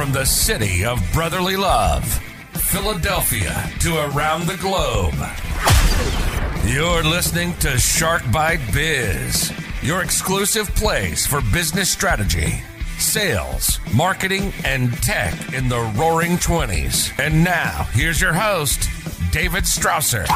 From the city of brotherly love, Philadelphia, to around the globe. You're listening to Shark Bite Biz, your exclusive place for business strategy, sales, marketing, and tech in the roaring 20s. And now, here's your host, David Strausser.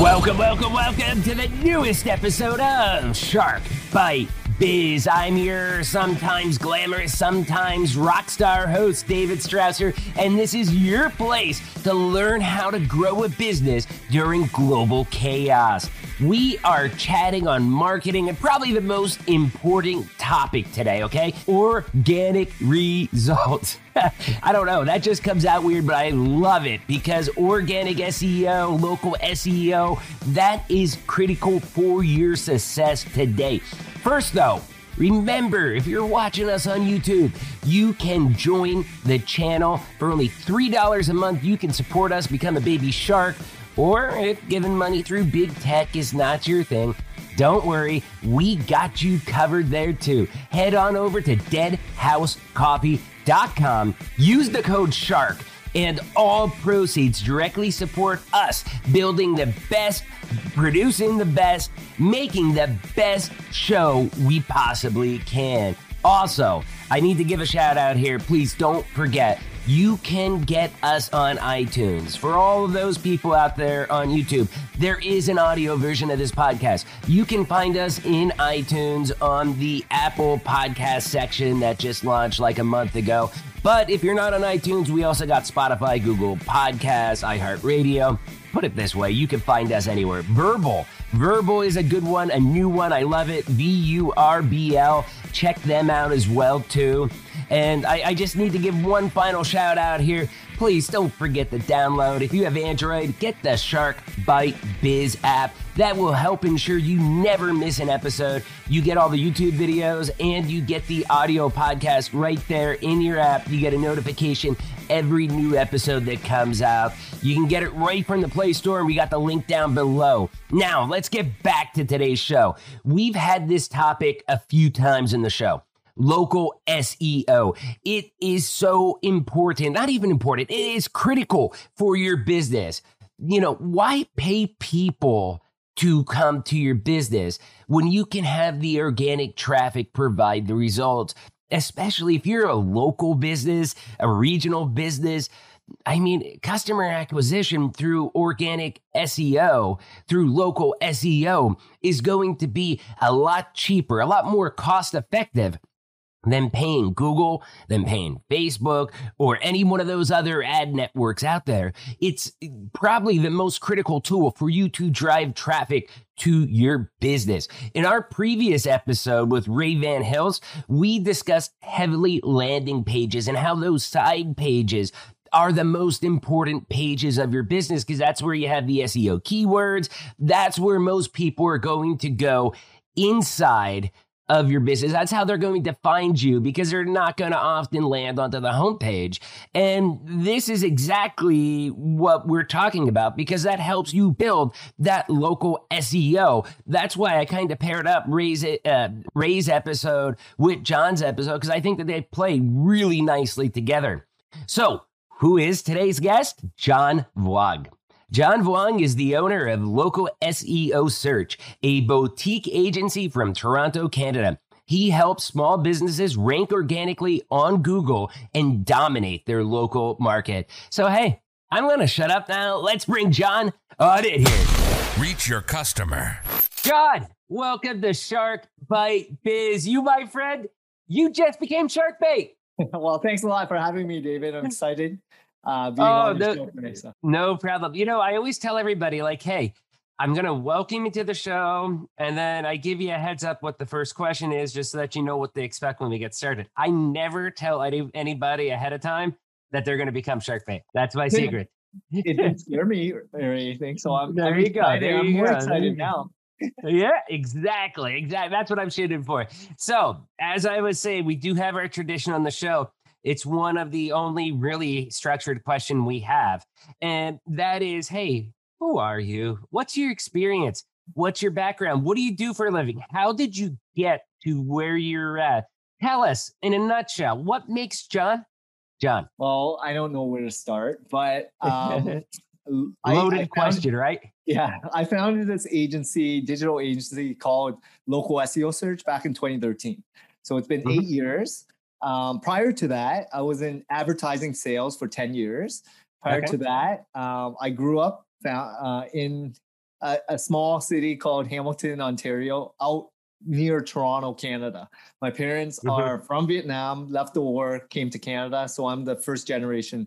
Welcome, welcome, welcome to the newest episode of Shark Bite Biz. I'm your sometimes glamorous, sometimes rock star host, David Strausser, and this is your place to learn how to grow a business during global chaos. We are chatting on marketing and probably the most important topic today, okay? Organic results. I don't know. That just comes out weird, but I love it because organic SEO, local SEO, that is critical for your success today. First, though, Remember, if you're watching us on YouTube, you can join the channel for only $3 a month. You can support us, become a baby shark, or if giving money through big tech is not your thing, don't worry, we got you covered there too. Head on over to deadhousecoffee.com, use the code SHARK, and all proceeds directly support us building the best, producing the best, making the best show we possibly can. Also, I need to give a shout out here. Please don't forget you can get us on iTunes. For all of those people out there on YouTube, there is an audio version of this podcast. You can find us in iTunes on the Apple podcast section that just launched like a month ago. But if you're not on iTunes, we also got Spotify, Google Podcasts, iHeartRadio. Put it this way, you can find us anywhere. Vurbl. Vurbl is a good one, a new one. I love it. V U R B L. Check them out as well too. And I, I, just need to give one final shout out here. Please don't forget to download. If you have Android, get the Shark Bite Biz app. That will help ensure you never miss an episode. You get all the YouTube videos and you get the audio podcast right there in your app. You get a notification every new episode that comes out. You can get it right from the Play Store, and we got the link down below. Now, let's get back to today's show. We've had this topic a few times in the show local SEO. It is so important, not even important, it is critical for your business. You know, why pay people to come to your business when you can have the organic traffic provide the results? Especially if you're a local business, a regional business, I mean, customer acquisition through organic SEO, through local SEO, is going to be a lot cheaper, a lot more cost effective than paying Google, than paying Facebook, or any one of those other ad networks out there. It's probably the most critical tool for you to drive traffic to your business. In our previous episode with Ray Van Hills, we discussed heavily landing pages and how those side pages are the most important pages of your business because that's where you have the SEO keywords. That's where most people are going to go inside of your business. That's how they're going to find you because they're not going to often land onto the homepage. And this is exactly what we're talking about because that helps you build that local SEO. That's why I kind of paired up Ray's, uh, Ray's episode with John's episode because I think that they play really nicely together. So, who is today's guest? John Vuong. John Vuong is the owner of Local SEO Search, a boutique agency from Toronto, Canada. He helps small businesses rank organically on Google and dominate their local market. So, hey, I'm going to shut up now. Let's bring John on in here. Reach your customer. John, welcome to Shark Bite Biz. You, my friend, you just became Shark Bait. well, thanks a lot for having me, David. I'm excited uh, oh, no. So. No problem. You know, I always tell everybody, like, hey, I'm going to welcome you to the show. And then I give you a heads up what the first question is, just so that you know what they expect when we get started. I never tell any, anybody ahead of time that they're going to become Shark Bait. That's my secret. it didn't scare me or anything. So I'm, there I'm you go. There I'm you more go. excited now. yeah, exactly. Exactly. That's what I'm shooting for. So, as I was saying, we do have our tradition on the show it's one of the only really structured question we have. And that is, hey, who are you? What's your experience? What's your background? What do you do for a living? How did you get to where you're at? Tell us in a nutshell, what makes John John. Well, I don't know where to start, but um, loaded I, I question, found, right? Yeah, I founded this agency, digital agency called Local SEO Search back in 2013. So it's been mm-hmm. eight years. Um, prior to that, I was in advertising sales for 10 years. Prior okay. to that, um, I grew up uh, in a, a, small city called Hamilton, Ontario, out near Toronto, Canada. My parents mm-hmm. are from Vietnam, left the war, came to Canada. So I'm the first generation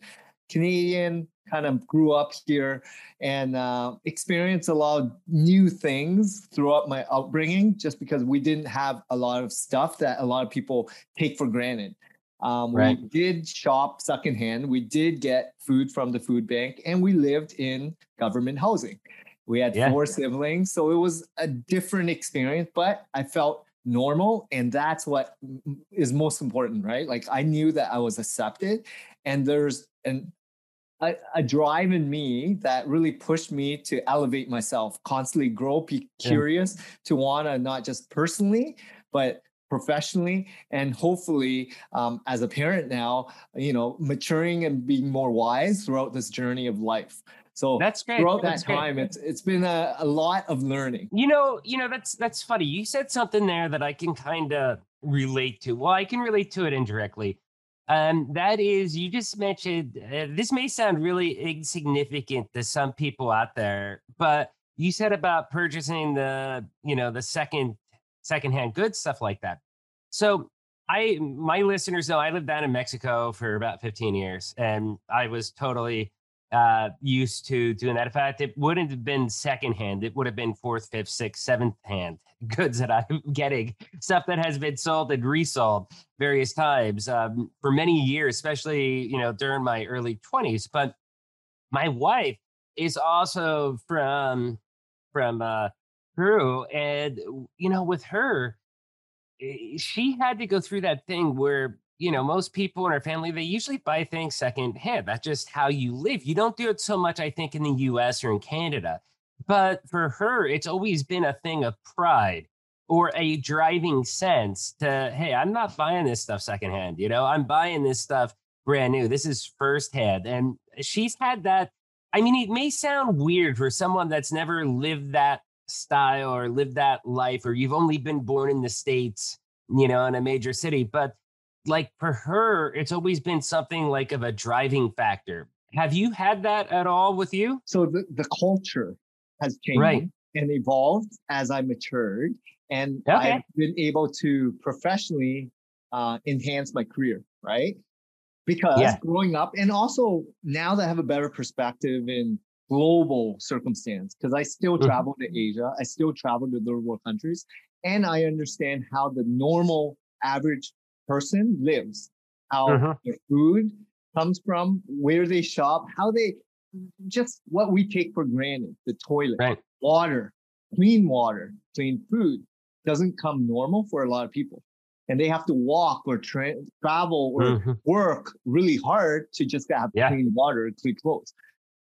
Canadian, kind of grew up here and uh, experienced a lot of new things throughout my upbringing just because we didn't have a lot of stuff that a lot of people take for granted. Um, right. We did shop secondhand. We did get food from the food bank, and we lived in government housing. We had yeah. four siblings, so it was a different experience, but I felt normal, and that's what is most important, right? Like I knew that I was accepted, and there's an a, a, drive in me that really pushed me to elevate myself, constantly grow, be curious, yeah. to want to not just personally, but professionally and hopefully um, as a parent now you know maturing and being more wise throughout this journey of life so that's great. Throughout that's that time, it's it's been a, a lot of learning. You know, you know that's that's funny. You said something there that I can kind of relate to. Well, I can relate to it indirectly. Um, that is, you just mentioned uh, this may sound really insignificant to some people out there, but you said about purchasing the, you know, the second secondhand goods, stuff like that. So I, my listeners know I lived down in Mexico for about 15 years, and I was totally uh, used to doing that. In fact, it wouldn't have been secondhand; it would have been fourth, fifth, sixth, seventh hand goods that I'm getting, stuff that has been sold and resold various times um, for many years, especially you know during my early 20s. But my wife is also from from uh, Peru, and you know, with her, eh, she had to go through that thing where you know, most people in our family, they usually buy things secondhand. That's just how you live. You don't do it so much, I think, in the US or in Canada. But for her, it's always been a thing of pride or a driving sense to, hey, I'm not buying this stuff secondhand. You know, I'm buying this stuff brand new. This is firsthand. And she's had that. I mean, it may sound weird for someone that's never lived that style or lived that life, or you've only been born in the States, you know, in a major city. But like for her, it's always been something like of a driving factor. Have you had that at all with you? So the, the culture has changed right. and evolved as I matured. And okay. I've been able to professionally uh, enhance my career, right? Because yeah. growing up, and also now that I have a better perspective in global circumstance, because I still mm-hmm. travel to Asia, I still travel to third world countries, and I understand how the normal average person lives, how uh-huh. their food comes from, where they shop, how they just what we take for granted the toilet, right. water, clean water, clean food doesn't come normal for a lot of people. And they have to walk or tra- travel or mm-hmm. work really hard to just have yeah. clean water, clean clothes.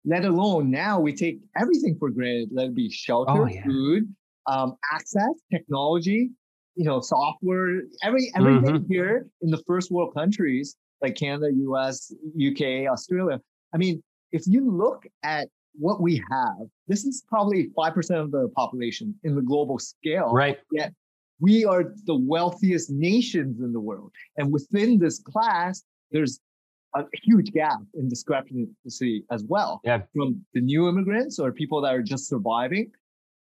Let alone now we take everything for granted, let it be shelter, oh, yeah. food, um, access, technology, you know, software, every everything mm-hmm. here in the first world countries like Canada, US, UK, Australia. I mean, if you look at what we have, this is probably 5% of the population in the global scale. Right. Yet we are the wealthiest nations in the world. And within this class, there's a huge gap in discrepancy as well. Yeah. From the new immigrants or people that are just surviving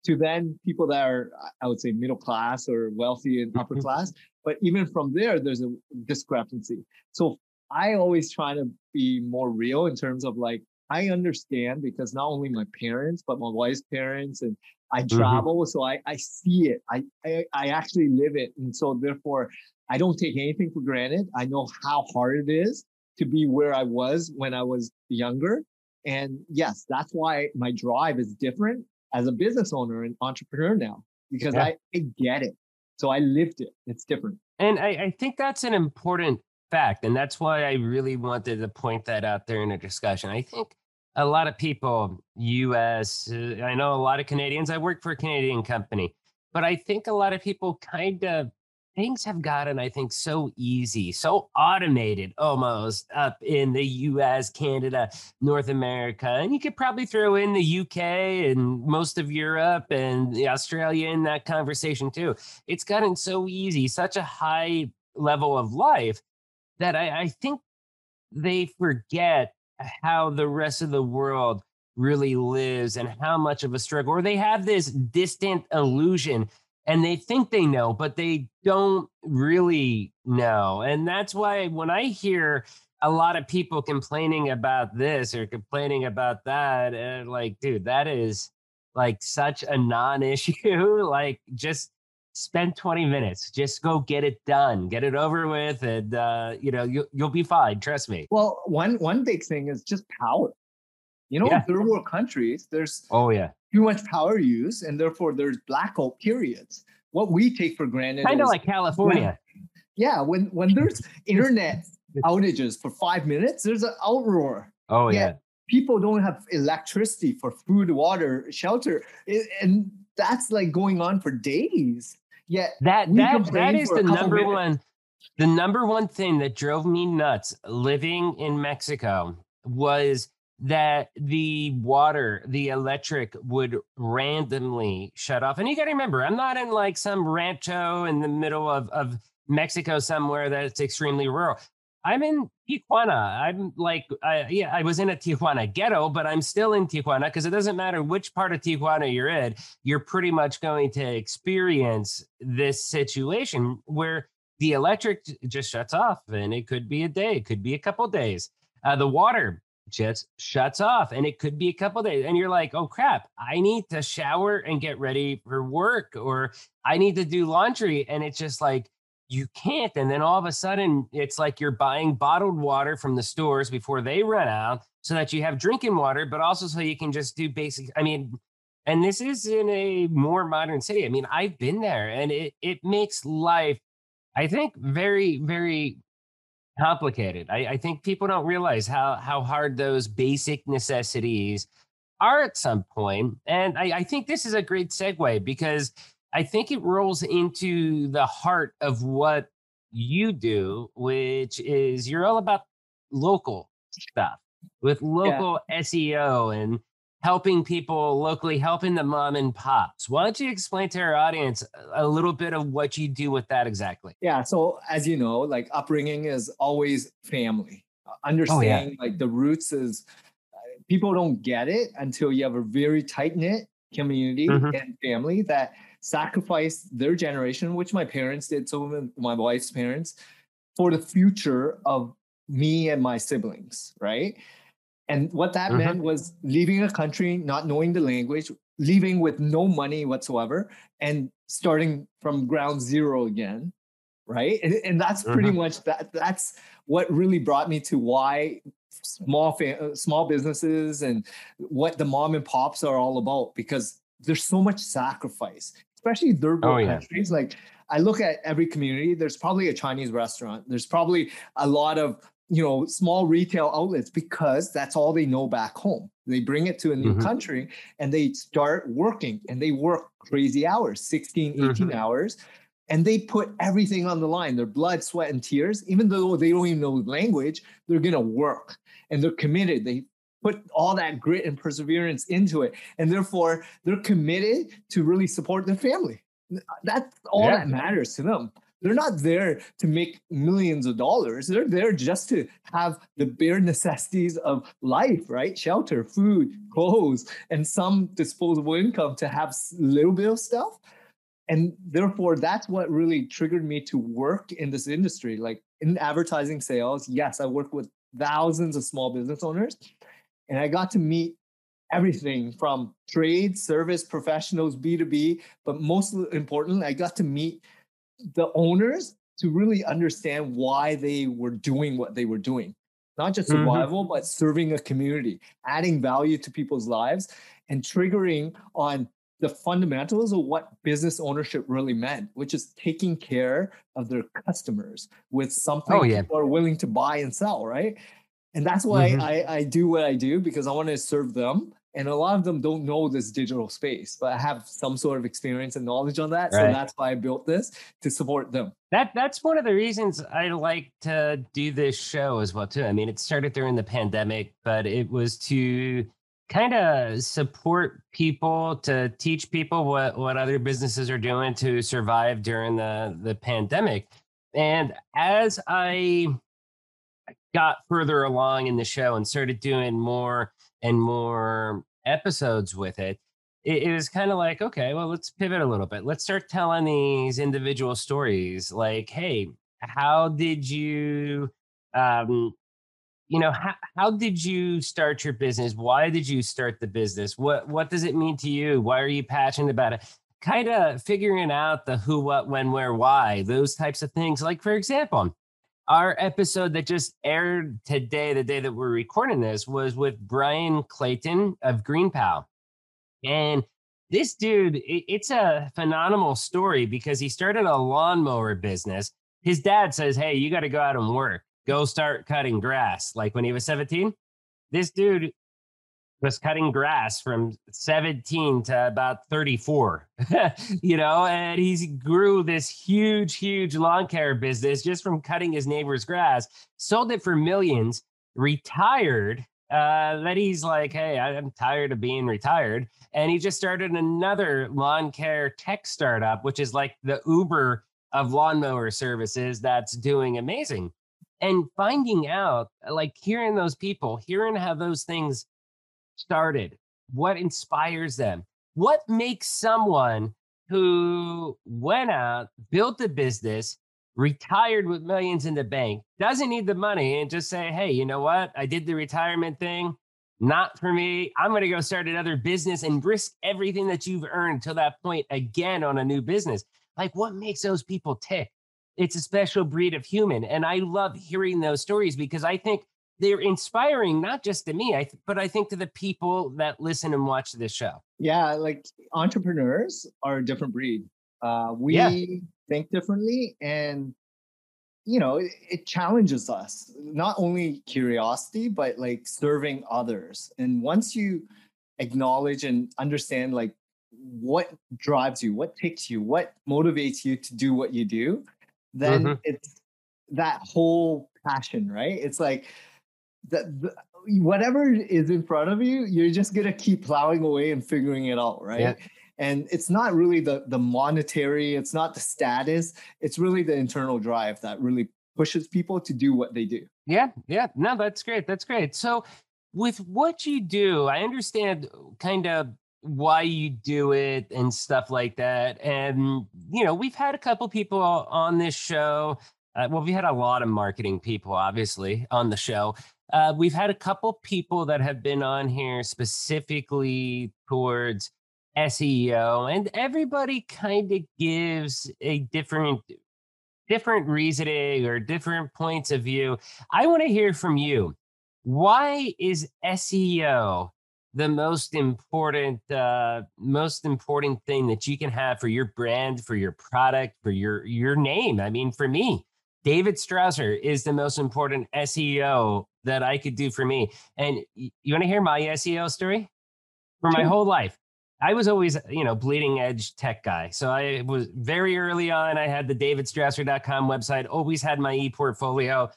to then people that are, I would say, middle class or wealthy and upper mm-hmm. class. But even from there, there's a discrepancy. So I always try to be more real in terms of like, I understand because not only my parents, but my wife's parents and I mm-hmm. travel. Mm-hmm. So I, I see it. I, I, I actually live it. And so therefore I don't take anything for granted. I know how hard it is to be where I was when I was younger. And yes, that's why my drive is different as a business owner and entrepreneur now because yeah. I, I get it. So I lived it. It's different. And I, I think that's an important fact. And that's why I really wanted to point that out there in a discussion. I think a lot of people, US, uh, I know a lot of Canadians, I work for a Canadian company, but I think a lot of people kind of things have gotten, I think, so easy, so automated almost up in the US, Canada, North America. And you could probably throw in the UK and most of Europe and Australia in that conversation too. It's gotten so easy, such a high level of life that I, I think they forget how the rest of the world really lives and how much of a struggle, or they have this distant illusion and they think they know, but they don't really know. And that's why when I hear a lot of people complaining about this or complaining about that, and like, dude, that is like such a non issue. like, just spend 20 minutes. Just go get it done. Get it over with and uh, you know you, you'll be fine. Trust me. Well one one big thing is just power. You know yeah. third world countries there's oh yeah. too much power use and therefore there's blackout periods. What we take for granted kind of like california. When, yeah when when there's internet outages for five minutes there's an outroar oh yeah. people don't have electricity for food water shelter and that's like going on for days yeah, that that that is the number minutes. one the number one thing that drove me nuts living in Mexico was that the water, the electric would randomly shut off. And you got to remember, I'm not in like some rancho in the middle of, of Mexico somewhere that's extremely rural. I'm in Tijuana. I'm like, I, yeah, I was in a Tijuana ghetto, but I'm still in Tijuana because it doesn't matter which part of Tijuana you're in, you're pretty much going to experience this situation where the electric just shuts off and it could be a day, it could be a couple days. Uh, the water just shuts off and it could be a couple days and you're like oh crap i need to shower and get ready for work or i need to do laundry and it's just like you can't. And then all of a sudden, it's like you're buying bottled water from the stores before they run out so that you have drinking water, but also so you can just do basic. I mean, and this is in a more modern city. I mean, I've been there and it, it makes life, I think, very, very complicated. I, I think people don't realize how, how hard those basic necessities are at some point. And I, I think this is a great segue because I think it rolls into the heart of what you do, which is you're all about local stuff with local yeah. SEO and helping people locally, helping the mom and pops. Why don't you explain to our audience a little bit of what you do with that exactly? Yeah. So, as you know, like upbringing is always family. Understanding oh, yeah. like the roots is uh, people don't get it until you have a very tight knit community mm-hmm. and family that sacrifice their generation, which my parents did, so my wife's parents, for the future of me and my siblings, right? And what that mm-hmm. meant was leaving a country, not knowing the language, leaving with no money whatsoever, and starting from ground zero again, right? And, and that's pretty mm-hmm. much that. That's what really brought me to why small fa- small businesses and what the mom and pops are all about because there's so much sacrifice especially third world oh, yeah. countries. Like I look at every community, there's probably a Chinese restaurant. There's probably a lot of you know small retail outlets because that's all they know back home. They bring it to a new mm-hmm. country and they start working and they work crazy hours, 16, 18 mm-hmm. hours. And they put everything on the line, their blood, sweat, and tears. Even though they don't even know language, they're gonna work and they're committed. They put all that grit and perseverance into it. And therefore, they're committed to really support their family. That's all yeah. that matters to them. They're not there to make millions of dollars. They're there just to have the bare necessities of life, right? Shelter, food, clothes, and some disposable income to have a little bit of stuff. And therefore, that's what really triggered me to work in this industry. Like in advertising sales, yes, I work with thousands of small business owners and I got to meet everything from trade, service, professionals, B2B, but most importantly, I got to meet the owners to really understand why they were doing what they were doing. Not just mm-hmm. survival, mm-hmm. but serving a community, adding value to people's lives, and triggering on the fundamentals of what business ownership really meant, which is taking care of their customers with something oh, yeah. people are willing to buy and sell, right? And that's why mm-hmm. I, I do what I do because I want to serve them and a lot of them don't know this digital space but i have some sort of experience and knowledge on that Right. so that's why i built this to support them That that's one of the reasons I like to do this show as well too. I mean, it started during the pandemic, but it was to kind of support people to teach people what what other businesses are doing to survive during the the pandemic. And as I got further along in the show and started doing more and more episodes with it, it, it was kind of like, okay, well, let's pivot a little bit. Let's start telling these individual stories. Like, hey, how did you, um, you know, how, how did you start your business? Why did you start the business? What what does it mean to you? Why are you passionate about it? Kind of figuring out the who, what, when, where, why, those types of things. Like, for example, our episode that just aired today, the day that we're recording this, was with Brian Clayton of Green. And this dude, it- it's a phenomenal story because he started a lawnmower business. His dad says, Hey, you got to go out and work, go start cutting grass. Like when he was 17, this dude was cutting grass from 17 to about 34, you know, and he grew this huge, huge lawn care business just from cutting his neighbor's grass, sold it for millions, retired. Uh, that he's like, hey, I'm tired of being retired. And he just started another lawn care tech startup, which is like the Uber of lawnmower services that's doing amazing. And finding out, like hearing those people, hearing how those things started, what inspires them, what makes someone who went out, built a business, retired with millions in the bank, doesn't need the money, and just say, hey, you know what? I did the retirement thing. Not for me. I'm going to go start another business and risk everything that you've earned till that point again on a new business. Like, what makes those people tick? It's a special breed of human. And I love hearing those stories because I think they're inspiring, not just to me, I th- but I think to the people that listen and watch this show. yeah like entrepreneurs are a different breed uh we Yeah. think differently and you know it, it challenges us not only curiosity but like serving others and once you acknowledge and understand like what drives you what takes you what motivates you to do what you do then Mhm. it's that whole passion right it's like the, the whatever is in front of you you're just gonna keep plowing away and figuring it out right Yeah. and it's not really the the monetary it's not the status it's really the internal drive that really pushes people to do what they do Yeah, yeah. No, that's great. That's great. So, with what you do, I understand kind of why you do it and stuff like that. And, you know, we've had a couple people on this show. Uh, well, we had a lot of marketing people, obviously, on the show. Uh, we've had a couple people that have been on here specifically towards SEO, and everybody kind of gives a different different reasoning or different points of view. I want to hear from you. Why is SEO the most important uh, most important thing that you can have for your brand, for your product, for your your name? I mean, for me, David Strausser is the most important SEO that I could do for me. And you want to hear my SEO story? For my whole life, I was always, you know, bleeding edge tech guy. So I was very early on. I had the davidstrausser.com website, always had my e-portfolio.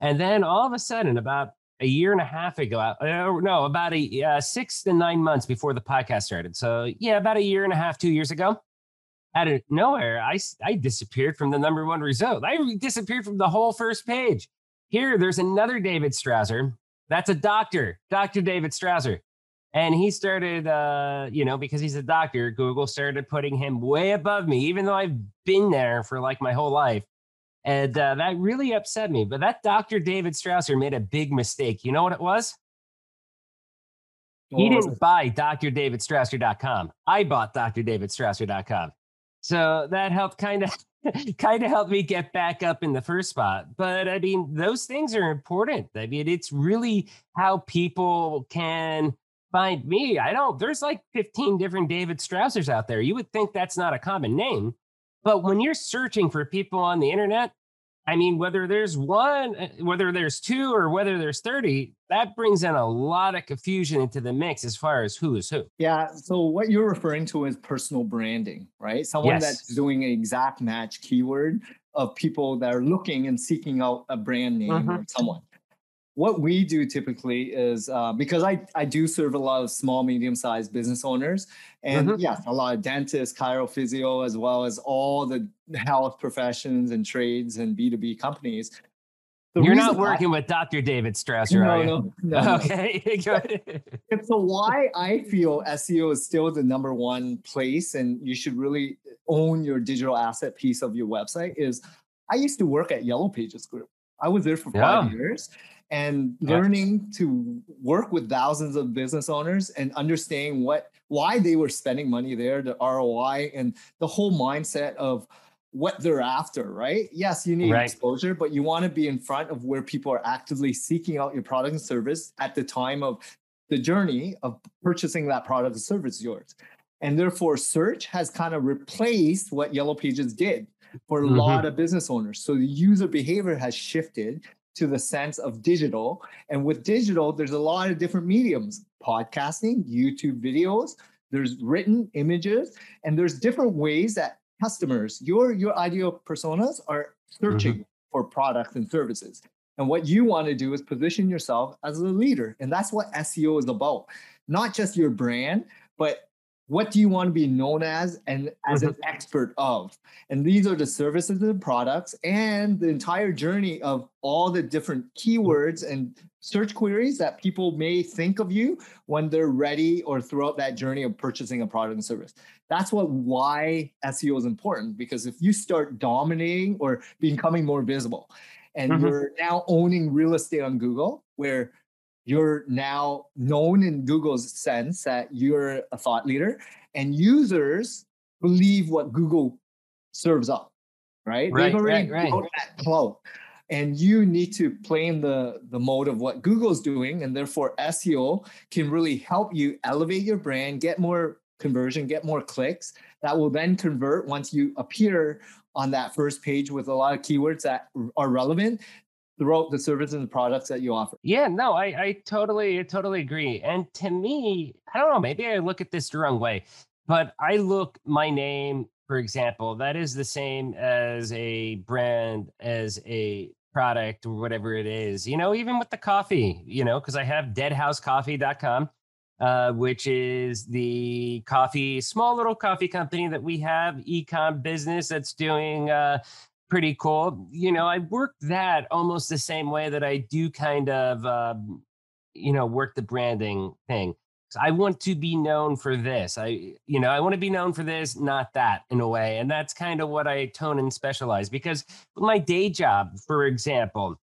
And then all of a sudden, about a year and a half ago, uh, no, about a uh, six to nine months before the podcast started. So yeah, about a year and a half, two years ago, out of nowhere, I, I disappeared from the number one result. I disappeared from the whole first page. Here, there's another David Strasser. That's a doctor, Dr. David Strasser. And he started, uh, you know, because he's a doctor, Google started putting him way above me, even though I've been there for like my whole life. And uh, that really upset me. But that Dr. David Strasser made a big mistake. You know what it was? He didn't buy drdavidstrasser.com. I bought drdavidstrasser.com. So that helped kind of kind of helped me get back up in the first spot. But I mean, those things are important. I mean, it's really how people can find me. I don't there's like 15 different David Strausers out there. You would think that's not a common name. But when you're searching for people on the internet, I mean, whether there's one, uh, whether there's two, or whether there's 30, that brings in a lot of confusion into the mix as far as who is who. Yeah. So, what you're referring to is personal branding, right? Someone yes. that's doing an exact match keyword of people that are looking and seeking out a brand name mm-hmm. or someone what we do typically is uh, because I, I do serve a lot of small, medium sized business owners, and mm-hmm. yes, a lot of dentists, chirophysio, as well as all the health professions and trades and B2B companies. The You're not working I, with Dr. David Strausser, no, are you? No, no, okay, good. so why I feel SEO is still the number one place, and you should really own your digital asset piece of your website is I used to work at Yellow Pages Group. I was there for yeah. five years and learning to work with thousands of business owners and understanding what why they were spending money there, the ROI and the whole mindset of what they're after, right? Yes, you need right. exposure, but you want to be in front of where people are actively seeking out your product and service at the time of the journey of purchasing that product and service yours. And therefore, search has kind of replaced what Yellow Pages did for a mm-hmm. lot of business owners. So the user behavior has shifted to the sense of digital. And with digital, there's a lot of different mediums podcasting, YouTube videos, there's written images, and there's different ways that customers, your, your ideal personas, are searching mm-hmm. for products and services. And what you want to do is position yourself as a leader. And that's what SEO is about. Not just your brand, but what do you want to be known as and as an mm-hmm. expert of and these are the services and products and the entire journey of all the different keywords and search queries that people may think of you when they're ready or throughout that journey of purchasing a product and service that's what why seo is important because if you start dominating or becoming more visible and mm-hmm. you're now owning real estate on google where you're now known in Google's sense that you're a thought leader, and users believe what Google serves up, right? right They've already right, right. that cloud. And you need to play in the, the mode of what Google's doing. And therefore, SEO can really help you elevate your brand, get more conversion, get more clicks that will then convert once you appear on that first page with a lot of keywords that are relevant throughout the services and the products that you offer. Yeah, no, I, I totally, totally agree. And to me, I don't know, maybe I look at this the wrong way, but I look my name, for example, that is the same as a brand, as a product or whatever it is, you know, even with the coffee, you know, because I have deadhousecoffee.com. Uh, which is the coffee, small little coffee company that we have, ecom business that's doing uh, pretty cool. You know, I work that almost the same way that I do kind of, um, you know, work the branding thing. I want to be known for this. I, you know, I want to be known for this, not that in a way. And that's kind of what I tone and specialize because my day job, for example,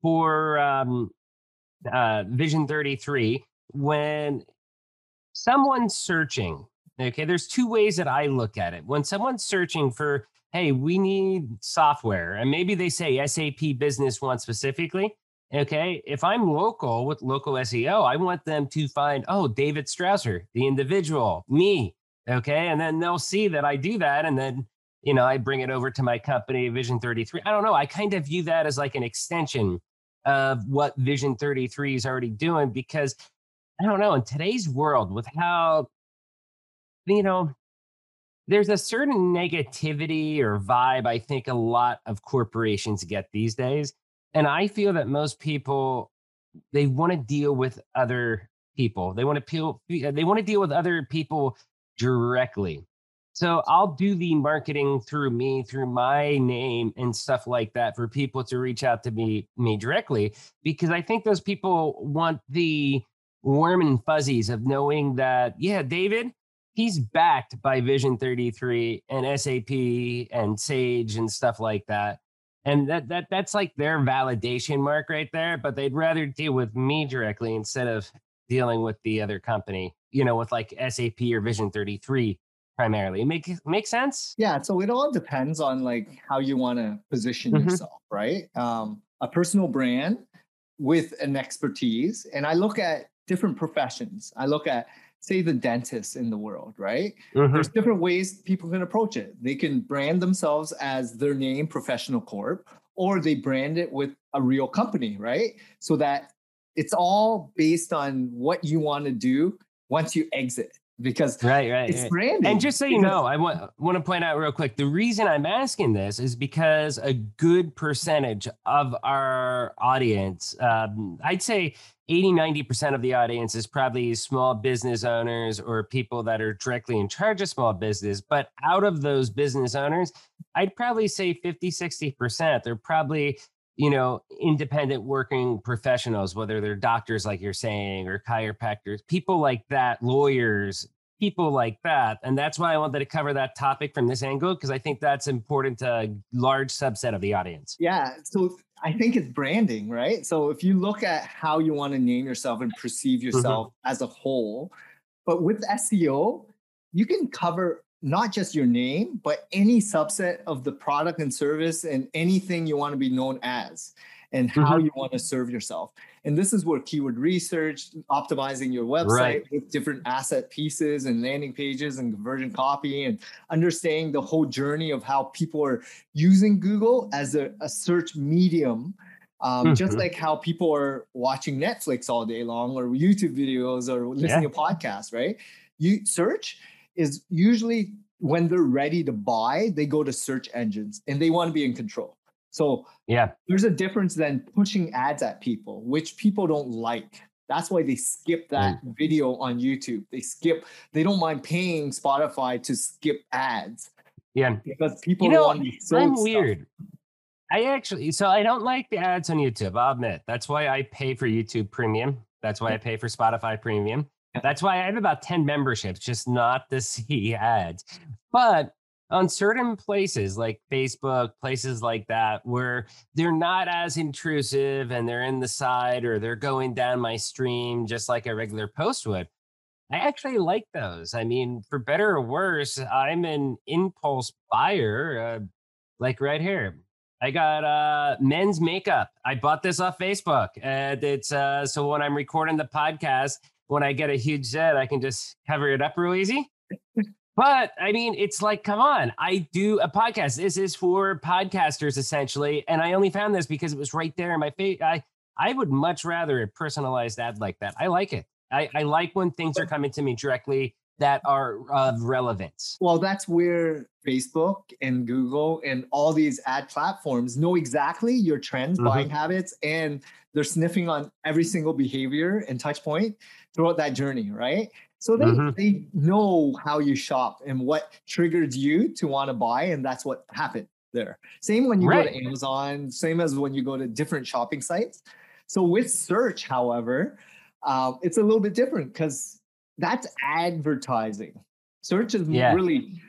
for um, uh, Vision 33, when someone's searching, okay, there's two ways that I look at it. When someone's searching for hey, we need software. And maybe they say SAP Business One specifically. Okay. If I'm local with local SEO, I want them to find, oh, David Strausser, the individual, me. Okay. And then they'll see that I do that. And then, you know, I bring it over to my company, Vision 33. I don't know. I kind of view that as like an extension of what Vision 33 is already doing because I don't know, in today's world, with how, you know, there's a certain negativity or vibe I think a lot of corporations get these days. And I feel that most people they want to deal with other people. They want to peel, they want to deal with other people directly. So I'll do the marketing through me, through my name and stuff like that for people to reach out to me me directly because I think those people want the warm and fuzzies of knowing that yeah, David, he's backed by Vision 33 and SAP and Sage and stuff like that. And that that that's like their validation mark right there, but they'd rather deal with me directly instead of dealing with the other company, you know, with like SAP or Vision 33 primarily. Make make sense? Yeah, so it all depends on like how you want to position mm-hmm. yourself, right? Um a personal brand with an expertise and I look at different professions. I look at say the dentists in the world, right? Mm-hmm. There's different ways people can approach it. They can brand themselves as their name, Professional Corp, or they brand it with a real company, right? So that it's all based on what you want to do once you exit because right, right, it's right. branding. And just so you know, I want want to point out real quick the reason I'm asking this is because a good percentage of our audience, um, I'd say 80, 90% of the audience is probably small business owners or people that are directly in charge of small business. But out of those business owners, I'd probably say 50, 60%, they're probably you know, independent working professionals, whether they're doctors, like you're saying, or chiropractors, people like that, lawyers, people like that. And that's why I wanted to cover that topic from this angle, because I think that's important to a large subset of the audience. Yeah. So I think it's branding, right? So if you look at how you want to name yourself and perceive mm-hmm. yourself mm-hmm. as a whole, but with SEO, you can cover not just your name, but any subset of the product and service and anything you want to be known as and how mm-hmm. you want to serve yourself. And this is where keyword research, optimizing your website right. with different asset pieces and landing pages and conversion copy and understanding the whole journey of how people are using Google as a, a search medium. Um, mm-hmm. Just like how people are watching Netflix all day long or YouTube videos or listening yeah. to podcasts, right? You search is usually when they're ready to buy, they go to search engines and they want to be in control. So yeah, there's a difference than pushing ads at people, which people don't like. That's why they skip that mm. video on YouTube. They skip, they don't mind paying Spotify to skip ads. Yeah. Because people you know, want to I'm stuff. weird. I actually, so I don't like the ads on YouTube. I'll admit. That's why I pay for YouTube Premium. That's why I pay for Spotify Premium. That's why I have about 10 memberships, just not to see ads. But on certain places like Facebook, places like that, where they're not as intrusive and they're in the side or they're going down my stream just like a regular post would, I actually like those. I mean, for better or worse, I'm an impulse buyer, uh, like right here. I got uh, men's makeup. I bought this off Facebook, and it's uh, so when I'm recording the podcast, when I get a huge set, I can just cover it up real easy. But I mean, it's like, come on, I do a podcast. This is for podcasters essentially. And I only found this because it was right there in my face. I, I would much rather a personalized ad like that. I like it. I, I like when things are coming to me directly that are of relevance. Well, that's where Facebook and Google and all these ad platforms know exactly your trends, mm-hmm. buying habits, and they're sniffing on every single behavior and touch point throughout that journey, right? So they, mm-hmm. they know how you shop and what triggered you to want to buy, and that's what happened there. Same when you right. go to Amazon, same as when you go to different shopping sites. So with search, however, um, it's a little bit different because that's advertising. Search is yeah. really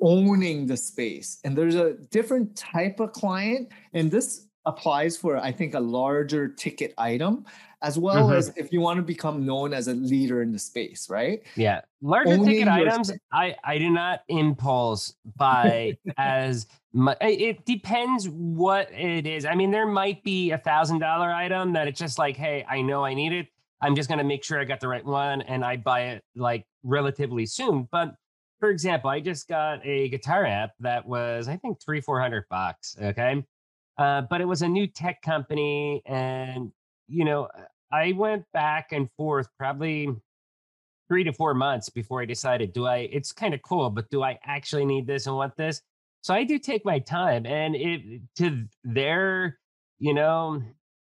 owning the space. And there's a different type of client. And this applies for, I think, a larger ticket item, as well mm-hmm. as if you want to become known as a leader in the space, right? Yeah. Larger Owning ticket items, space. I, I do not impulse buy as much. It depends what it is. I mean, there might be a thousand dollar item that it's just like, hey, I know I need it. I'm just going to make sure I got the right one and I buy it like relatively soon. But for example, I just got a guitar app that was, I think, three, 400 bucks. Okay. Uh, but it was a new tech company. And, you know, I went back and forth probably three to four months before I decided, do I, it's kind of cool, but do I actually need this and want this? So I do take my time and it to their, you know,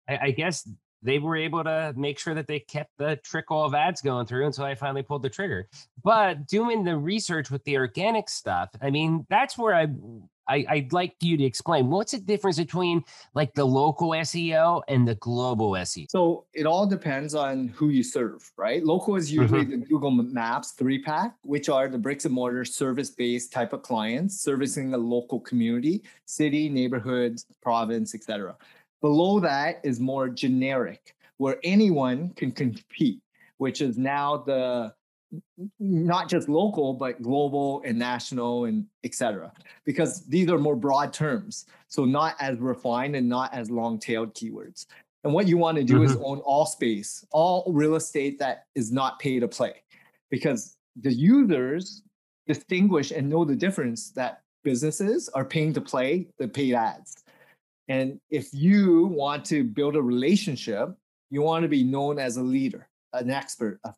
I, I guess they were able to make sure that they kept the trickle of ads going through until I finally pulled the trigger. But doing the research with the organic stuff, I mean, that's where I, I would like you to explain what's the difference between like the local SEO and the global SEO. So it all depends on who you serve, right? Local is usually mm-hmm. the Google Maps three pack, which are the bricks and mortar service based type of clients servicing a local community, city, neighborhoods, province, etc. Below that is more generic, where anyone can compete, which is now the not just local but global and national and etc because these are more broad terms so not as refined and not as long-tailed keywords. And what you want to do mm-hmm. is own all space all real estate that is not pay to play. Because the users distinguish and know the difference that businesses are paying to play the paid ads And if you want to build a relationship, you want to be known as a leader, an expert, a,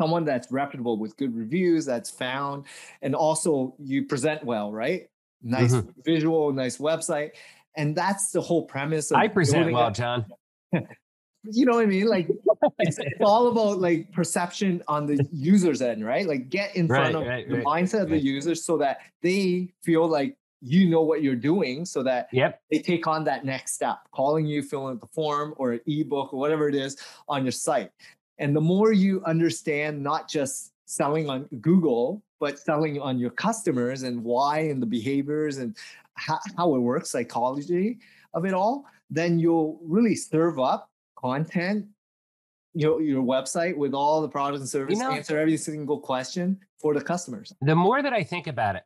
someone that's reputable with good reviews, that's found, and also you present well, right? Nice mm-hmm. visual, nice website. And that's the whole premise of I present well, John. you know what I mean? Like it's, it's, all about like perception on the user's end, right? Like get in front right, of right, the right, mindset of the users so that they feel like you know what you're doing so that yep. they take on that next step, calling you, filling out the form or an ebook or whatever it is on your site. And the more you understand not just selling on Google, but selling on your customers and why and the behaviors and how, how it works, psychology of it all, then you'll really serve up content your your website with all the products and services, you know, answer every single question for the customers. The more that I think about it,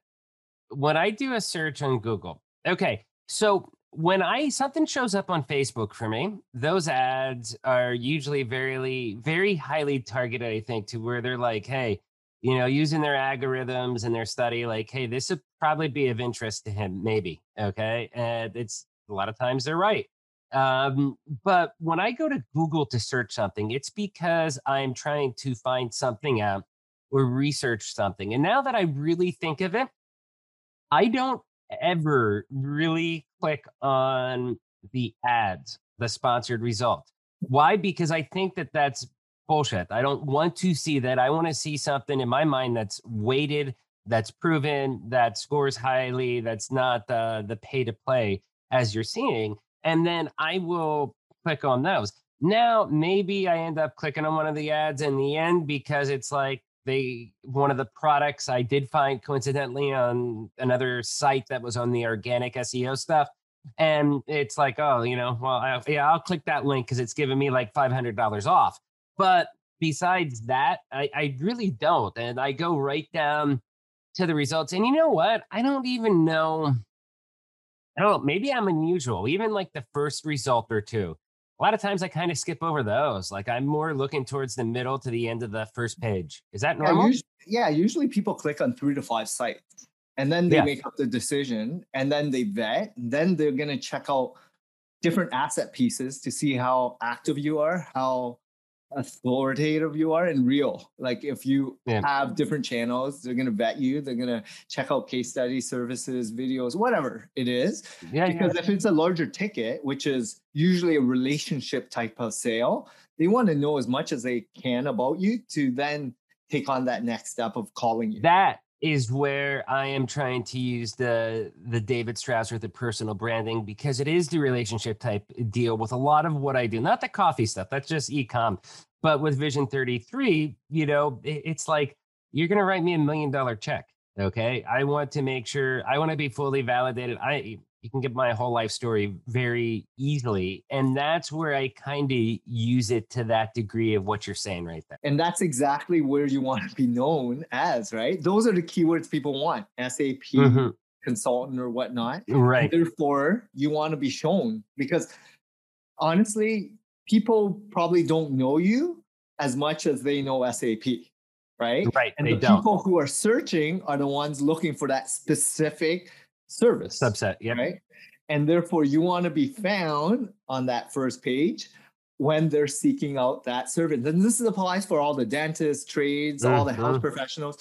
when I do a search on Google, okay, so when I something shows up on Facebook for me, those ads are usually very, very highly targeted. I think to where they're like, hey, you know, using their algorithms and their study, like, hey, this would probably be of interest to him, maybe. Okay, and it's a lot of times they're right. Um, but when I go to Google to search something, it's because I'm trying to find something out or research something. And now that I really think of it, I don't ever really click on the ads, the sponsored result. Why? Because I think that that's bullshit. I don't want to see that. I want to see something in my mind that's weighted, that's proven, that scores highly, that's not the the pay to play as you're seeing, and then I will click on those. Now, maybe I end up clicking on one of the ads in the end because it's like they one of the products I did find coincidentally on another site that was on the organic SEO stuff. And it's like, oh, you know, well, I, yeah, I'll click that link because it's giving me like $500 off. But besides that, I, I really don't. And I go right down to the results. And you know what? I don't even know. I don't know. Maybe I'm unusual. Even like the first result or two a lot of times I kind of skip over those. Like I'm more looking towards the middle to the end of the first page. Is that normal? Yeah, usually, yeah, usually people click on three to five sites and then they yeah. make up the decision and then they vet. And then they're going to check out different asset pieces to see how active you are, how authoritative you are and real. Like if you yeah. have different channels, they're gonna vet you. They're gonna check out case study services, videos, whatever it is. Yeah. Because yeah. if it's a larger ticket, which is usually a relationship type of sale, they want to know as much as they can about you to then take on that next step of calling you. That is where I am trying to use the the David Strauss the personal branding because it is the relationship type deal with a lot of what I do. Not the coffee stuff, that's just ecom. But with Vision 33, you know, it's like you're to write me a million dollar check. Okay. I want to make sure I want to be fully validated. I you can get my whole life story very easily. And that's where I kind of use it to that degree of what you're saying right there. And that's exactly where you want to be known as, right? Those are the keywords people want SAP, mm-hmm. consultant, or whatnot. Right. And therefore, you want to be shown because honestly, people probably don't know you as much as they know SAP right? Right. And the don't. people who are searching are the ones looking for that specific service subset yeah. right? And therefore you want to be found on that first page when they're seeking out that service. And this applies for all the dentists trades mm-hmm. all the health mm-hmm. professionals.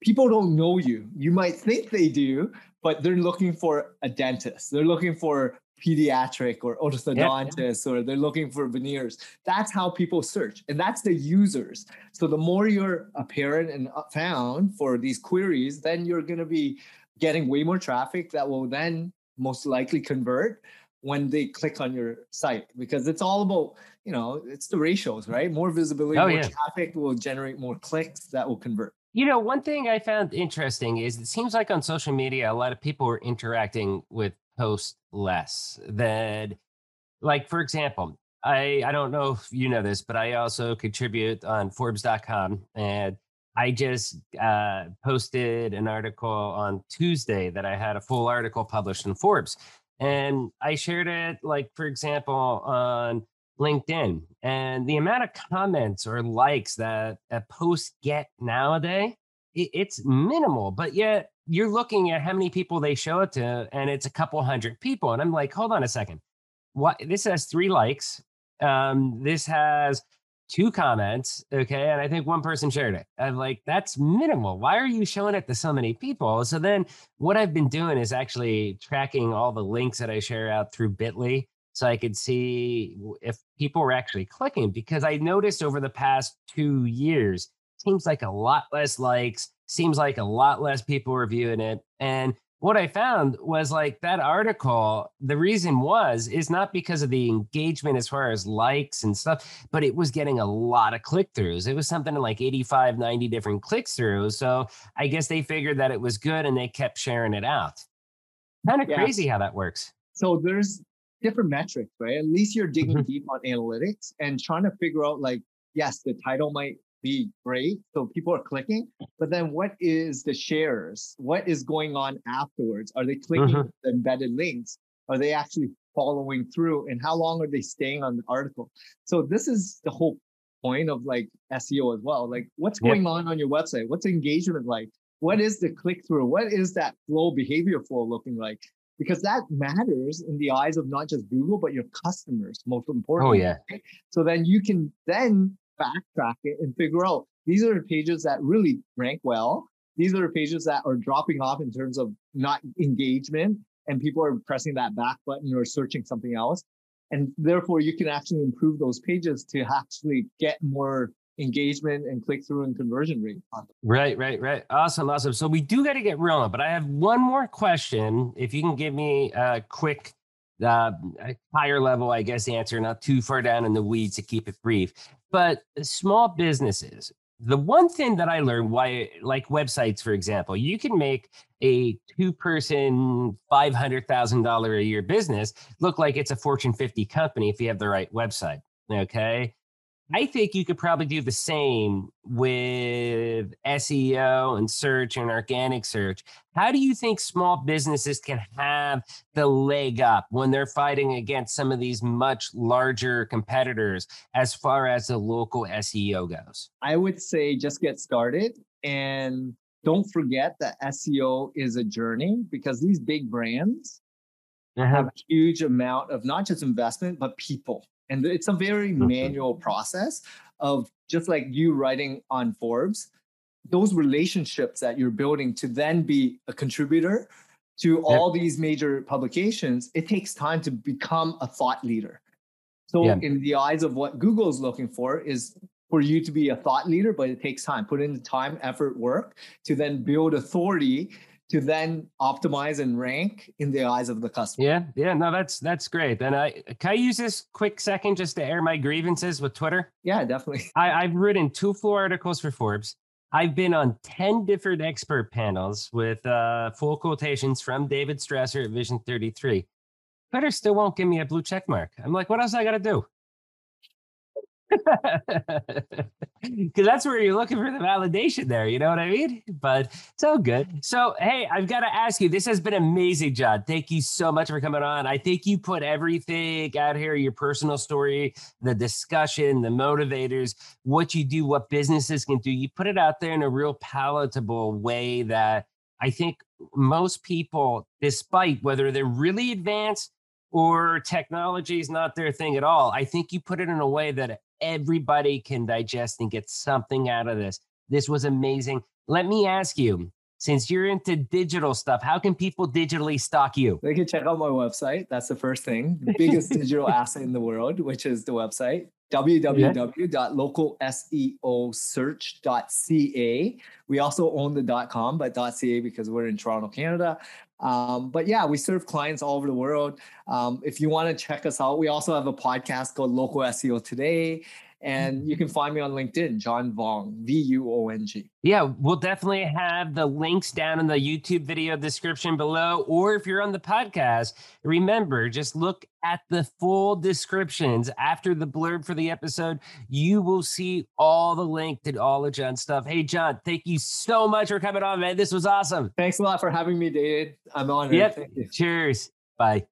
People don't know you. You might think they do but they're looking for a dentist. They're looking for pediatric or orthodontist yep. or they're looking for veneers. That's how people search and that's the users. So the more you're apparent and found for these queries then you're going to be getting way more traffic that will then most likely convert when they click on your site because it's all about you know it's the ratios right more visibility oh, more yeah. traffic will generate more clicks that will convert you know one thing i found interesting is it seems like on social media a lot of people are interacting with posts less than like for example i i don't know if you know this but i also contribute on forbes.com and I just uh, posted an article on Tuesday that I had a full article published in Forbes. And I shared it, like, for example, on LinkedIn. And the amount of comments or likes that a post get nowadays, it, it's minimal. But yet you're looking at how many people they show it to, and it's a couple hundred people. And I'm like, hold on a second. what this has three likes. Um, this has two comments, okay, and I think one person shared it. I'm like, that's minimal. Why are you showing it to so many people? So then, what I've been doing is actually tracking all the links that I share out through Bitly, so I could see if people were actually clicking. Because I noticed over the past two years, seems like a lot less likes, seems like a lot less people reviewing it, and what I found was like that article, the reason was is not because of the engagement as far as likes and stuff, but it was getting a lot of click throughs. It was something like 85, 90 different clicks through. So I guess they figured that it was good and they kept sharing it out. Kind of yeah. crazy how that works. So there's different metrics, right? At least you're digging mm-hmm. deep on analytics and trying to figure out like, yes, the title might be great. So people are clicking, but then what is the shares? What is going on afterwards? Are they clicking uh-huh. the embedded links? Are they actually following through? And how long are they staying on the article? So this is the whole point of like SEO as well. Like what's going yep. on on your website? What's engagement like? What is the click through? What is that flow behavior flow looking like? Because that matters in the eyes of not just Google, but your customers, most importantly. Oh, yeah. So then you can then backtrack it and figure out these are the pages that really rank well. These are the pages that are dropping off in terms of not engagement and people are pressing that back button or searching something else. And therefore you can actually improve those pages to actually get more engagement and click through and conversion rate. Right, right, right. Awesome, awesome. So we do got to get rolling, but I have one more question. If you can give me a quick uh, higher level, I guess, answer, not too far down in the weeds to keep it brief. But small businesses, the one thing that I learned why, like websites, for example, you can make a two person, $500,000 a year business look like it's a Fortune 50 company if you have the right website. Okay. I think you could probably do the same with SEO and search and organic search. How do you think small businesses can have the leg up when they're fighting against some of these much larger competitors as far as the local SEO goes? I would say just get started and don't forget that SEO is a journey because these big brands uh-huh. have a huge amount of not just investment, but people and it's a very mm-hmm. manual process of just like you writing on Forbes, those relationships that you're building to then be a contributor to all these major publications, it takes time to become a thought leader. So, yeah. in the eyes of what Google is looking for, is for you to be a thought leader, but it takes time. Put in the time, effort, work to then build authority to then optimize and rank in the eyes of the customer. Yeah, yeah, no, that's that's great. And I can I use this quick second just to air my grievances with Twitter? Yeah, definitely. I, I've written two full articles for Forbes. I've been on 10 different expert panels with uh, full quotations from David Strausser at Vision 33. Twitter still won't give me a blue check mark. I'm like, what else I got to do? Because that's where you're looking for the validation there. You know what I mean? But it's all good. So, hey, I've got to ask you this has been amazing, John. Thank you so much for coming on. I think you put everything out here your personal story, the discussion, the motivators, what you do, what businesses can do. You put it out there in a real palatable way that I think most people, despite whether they're really advanced or technology is not their thing at all. I think you put it in a way that everybody can digest and get something out of this. This was amazing. Let me ask you, since you're into digital stuff, how can people digitally stock you? They can check out my website. That's the first thing. The biggest digital asset in the world, which is the website www.localseosearch.ca. We also own the .com, but .ca because we're in Toronto, Canada. Um, but yeah, we serve clients all over the world. Um, if you want to check us out, we also have a podcast called Local SEO Today. And you can find me on LinkedIn, John Vuong, V U O N G. Yeah, we'll definitely have the links down in the YouTube video description below. Or if you're on the podcast, remember just look at the full descriptions after the blurb for the episode. You will see all the link to all of John's stuff. Hey, John, thank you so much for coming on, man. This was awesome. Thanks a lot for having me, David. I'm honored. Yep. Cheers. Bye.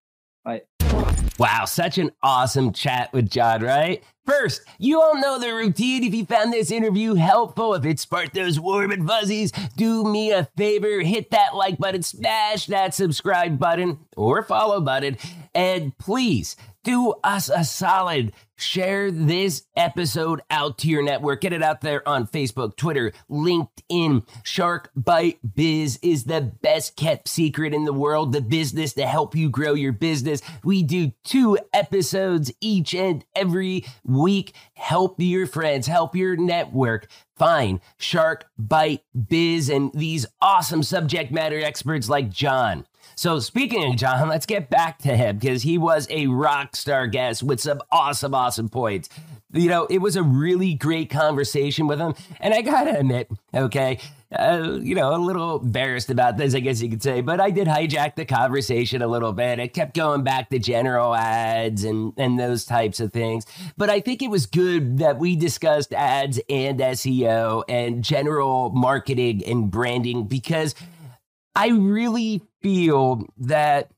Wow, such an awesome chat with John, right? First, you all know the routine. If you found this interview helpful, if it sparked those warm and fuzzies, do me a favor, hit that like button, smash that subscribe button or follow button, and please do us a solid. Share this episode out to your network. Get it out there on Facebook, Twitter, LinkedIn. Shark Bite Biz is the best kept secret in the world, the business to help you grow your business. We do two episodes each and every week. Help your friends, help your network find Shark Bite Biz and these awesome subject matter experts like John. So speaking of John, let's get back to him because he was a rock star guest with some awesome, awesome points. You know, it was a really great conversation with him. And I gotta admit, okay, uh, you know, a little embarrassed about this, I guess you could say, but I did hijack the conversation a little bit. It kept going back to general ads and, and those types of things. But I think it was good that we discussed ads and SEO and general marketing and branding because I really feel that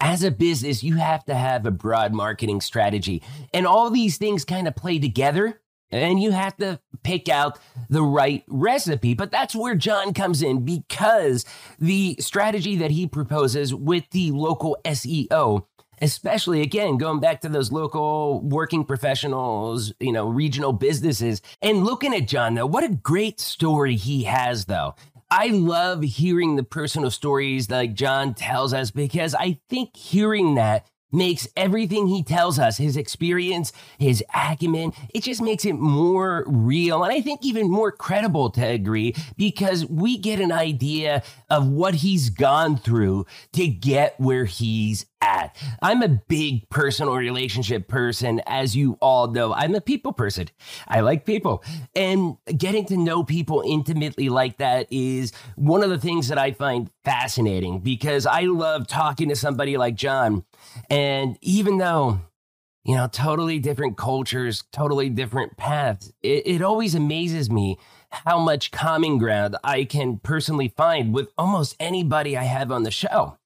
as a business, you have to have a broad marketing strategy. And all these things kind of play together. And you have to pick out the right recipe. But that's where John comes in because the strategy that he proposes with the local SEO, especially again, going back to those local working professionals, you know, regional businesses, and looking at John, though, what a great story he has, though. I love hearing the personal stories like John tells us because I think hearing that makes everything he tells us, his experience, his acumen, it just makes it more real and I think even more credible to agree because we get an idea of what he's gone through to get where he's at. I'm a big personal relationship person, as you all know. I'm a people person. I like people. And getting to know people intimately like that is one of the things that I find fascinating because I love talking to somebody like John. And even though you know, totally different cultures, totally different paths. It, it, always amazes me how much common ground I can personally find with almost anybody I have on the show.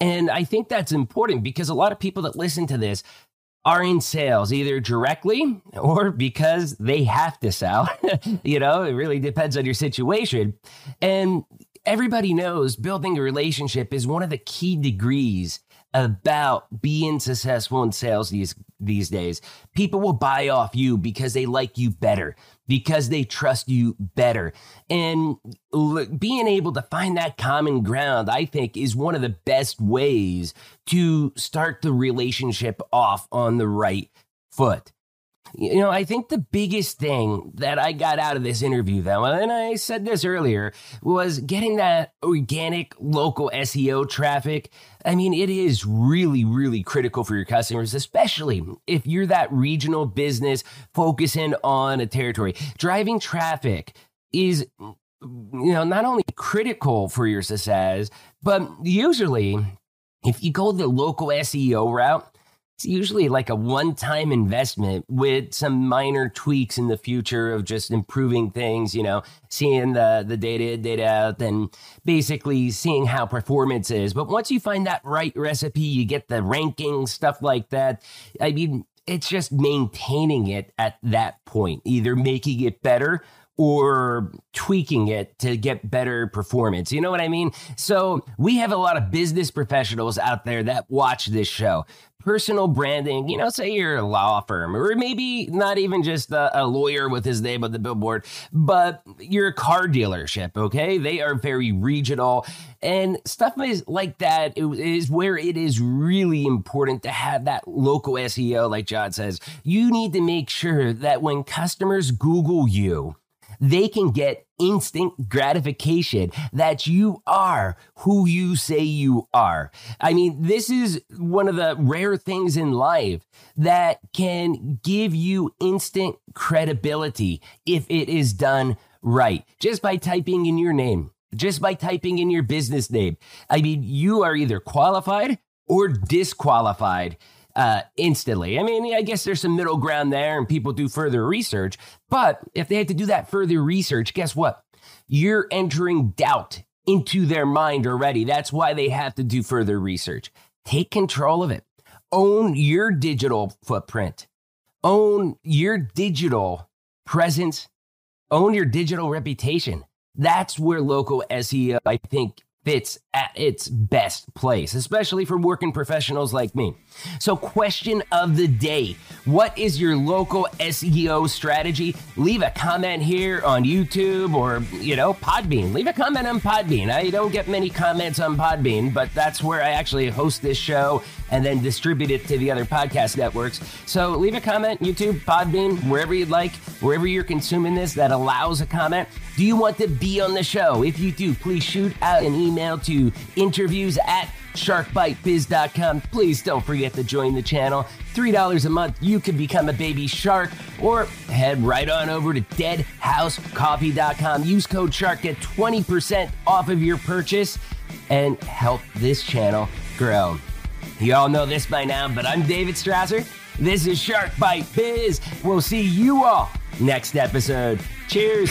And I think that's important because a lot of people that listen to this are in sales either directly or because they have to sell. you know, it really depends on your situation. And everybody knows building a relationship is one of the key degrees about being successful in sales these these days. People will buy off you because they like you better, because they trust you better. And being able to find that common ground, I think, is one of the best ways to start the relationship off on the right foot. You know, I think the biggest thing that I got out of this interview, though, and I said this earlier, was getting that organic local SEO traffic. I mean, it is really, really critical for your customers, especially if you're that regional business focusing on a territory. Driving traffic is, you know, not only critical for your success, but usually if you go the local SEO route, it's usually like a one time investment with some minor tweaks in the future of just improving things, you know, seeing the, the data, data out, and basically seeing how performance is. But once you find that right recipe, you get the ranking, stuff like that. I mean, it's just maintaining it at that point, either making it better or tweaking it to get better performance. You know what I mean? So we have a lot of business professionals out there that watch this show. Personal branding, you know, say you're a law firm, or maybe not even just a, a lawyer with his name on the billboard, but you're a car dealership, okay? They are very regional and stuff is like that is where it is really important to have that local SEO, like John says. You need to make sure that when customers Google you, they can get instant gratification that you are who you say you are. I mean, this is one of the rare things in life that can give you instant credibility if it is done right, just by typing in your name. Just by typing in your business name. I mean, you are either qualified or disqualified uh, instantly. I mean, I guess there's some middle ground there and people do further research. But if they had to do that further research, guess what? You're entering doubt into their mind already. That's why they have to do further research. Take control of it. Own your digital footprint. Own your digital presence. Own your digital reputation. That's where local SEO, I think, fits at its best place, especially for working professionals like me. So, question of the day What is your local SEO strategy? Leave a comment here on YouTube or, you know, Podbean. Leave a comment on Podbean. I don't get many comments on Podbean, but that's where I actually host this show and then distribute it to the other podcast networks. So, leave a comment, YouTube, Podbean, wherever you'd like, wherever you're consuming this that allows a comment. Do you want to be on the show? If you do, please shoot out an email to interviews at sharkbitebiz.com. Please don't forget to join the channel. $3 a month, you can become a baby shark, or head right on over to deadhousecoffee.com. Use code SHARK, get 20% off of your purchase, and help this channel grow. You all know this by now, but I'm David Strausser. This is Shark Bite Biz. We'll see you all next episode. Cheers.